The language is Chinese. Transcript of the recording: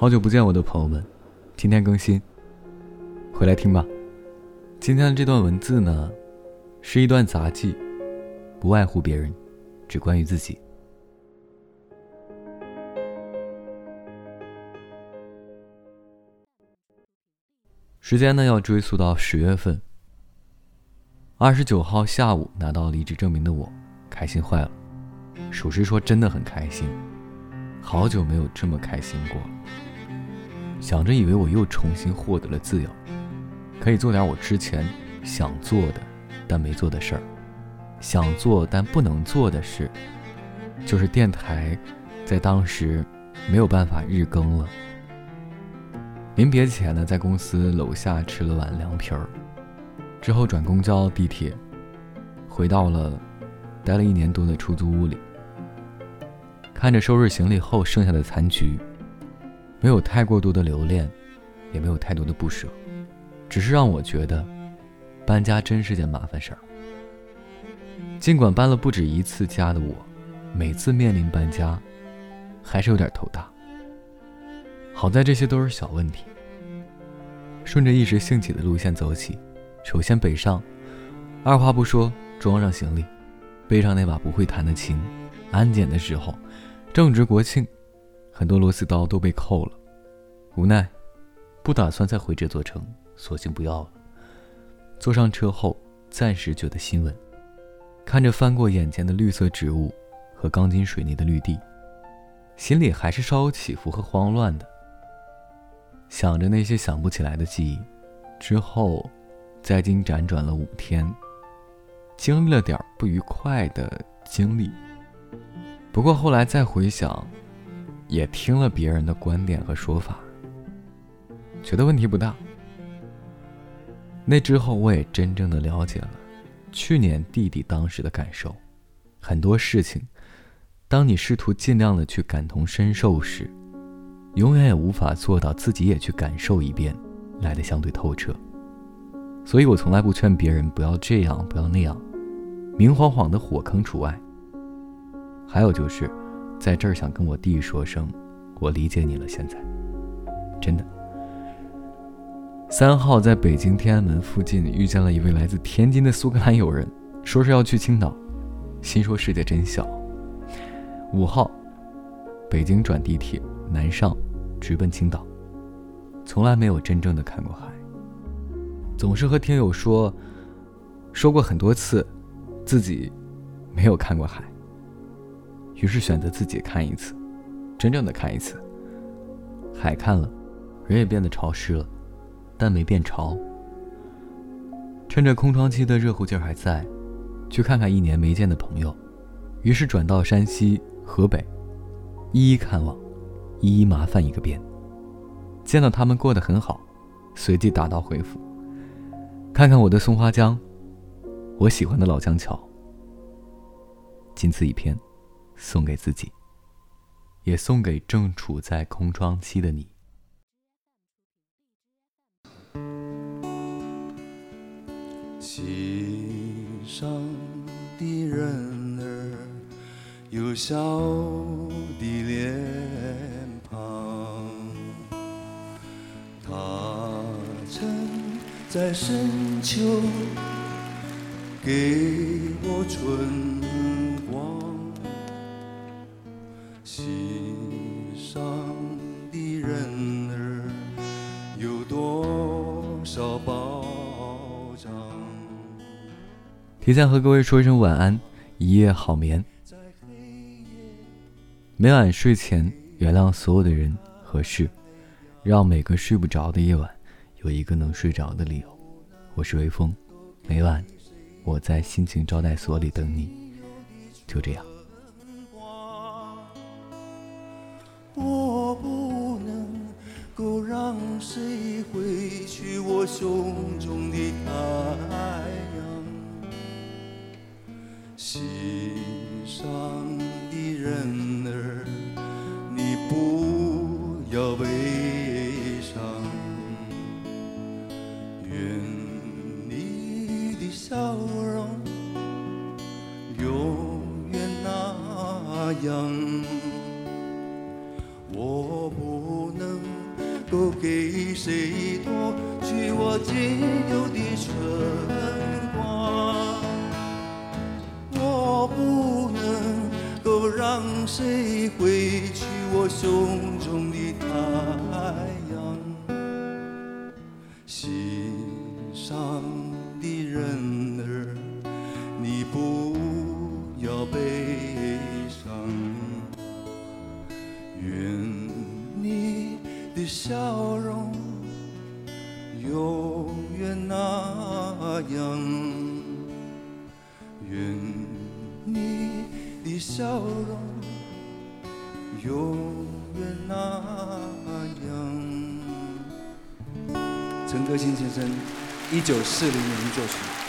好久不见，我的朋友们，今天更新，回来听吧。今天的这段文字呢，是一段杂记，不外乎别人，只关于自己。时间呢，要追溯到十月份，二十九号下午拿到离职证明的我，开心坏了。属实说，真的很开心，好久没有这么开心过了。想着以为我又重新获得了自由，可以做点我之前想做的但没做的事儿，想做但不能做的事，就是电台在当时没有办法日更了。临别前呢，在公司楼下吃了碗凉皮儿，之后转公交、地铁，回到了待了一年多的出租屋里，看着收拾行李后剩下的残局。没有太过多的留恋，也没有太多的不舍，只是让我觉得，搬家真是件麻烦事儿。尽管搬了不止一次家的我，每次面临搬家，还是有点头大。好在这些都是小问题。顺着一时兴起的路线走起，首先北上，二话不说装上行李，背上那把不会弹的琴。安检的时候，正值国庆。很多螺丝刀都被扣了，无奈，不打算再回这座城，索性不要了。坐上车后，暂时觉得心稳，看着翻过眼前的绿色植物和钢筋水泥的绿地，心里还是稍有起伏和慌乱的。想着那些想不起来的记忆，之后，在京辗转了五天，经历了点不愉快的经历。不过后来再回想。也听了别人的观点和说法，觉得问题不大。那之后，我也真正的了解了去年弟弟当时的感受。很多事情，当你试图尽量的去感同身受时，永远也无法做到自己也去感受一遍，来的相对透彻。所以我从来不劝别人不要这样，不要那样，明晃晃的火坑除外。还有就是。在这儿想跟我弟说声，我理解你了。现在，真的。三号在北京天安门附近遇见了一位来自天津的苏格兰友人，说是要去青岛，心说世界真小。五号，北京转地铁南上，直奔青岛，从来没有真正的看过海，总是和听友说，说过很多次，自己没有看过海。于是选择自己看一次，真正的看一次。海看了，人也变得潮湿了，但没变潮。趁着空窗期的热乎劲儿还在，去看看一年没见的朋友。于是转到山西、河北，一一看望，一一麻烦一个遍。见到他们过得很好，随即打道回府。看看我的松花江，我喜欢的老江桥，仅此一篇。送给自己，也送给正处在空窗期的你。心上的人儿有笑的脸庞，他曾在深秋给我春光。心上的人儿有多少保障？提前和各位说一声晚安，一夜好眠。每晚睡前原谅所有的人和事，让每个睡不着的夜晚有一个能睡着的理由。我是微风，每晚我在心情招待所里等你。就这样。我不能够让谁挥去我胸中的太阳？心上的人儿，你不要悲伤。愿你的笑容永远那样。给谁夺去我仅有的春光？我不能够让谁挥去我胸中的太阳。心上笑容永远那样，愿你的笑容永远那样。陈歌辛先生，一九四零年作曲。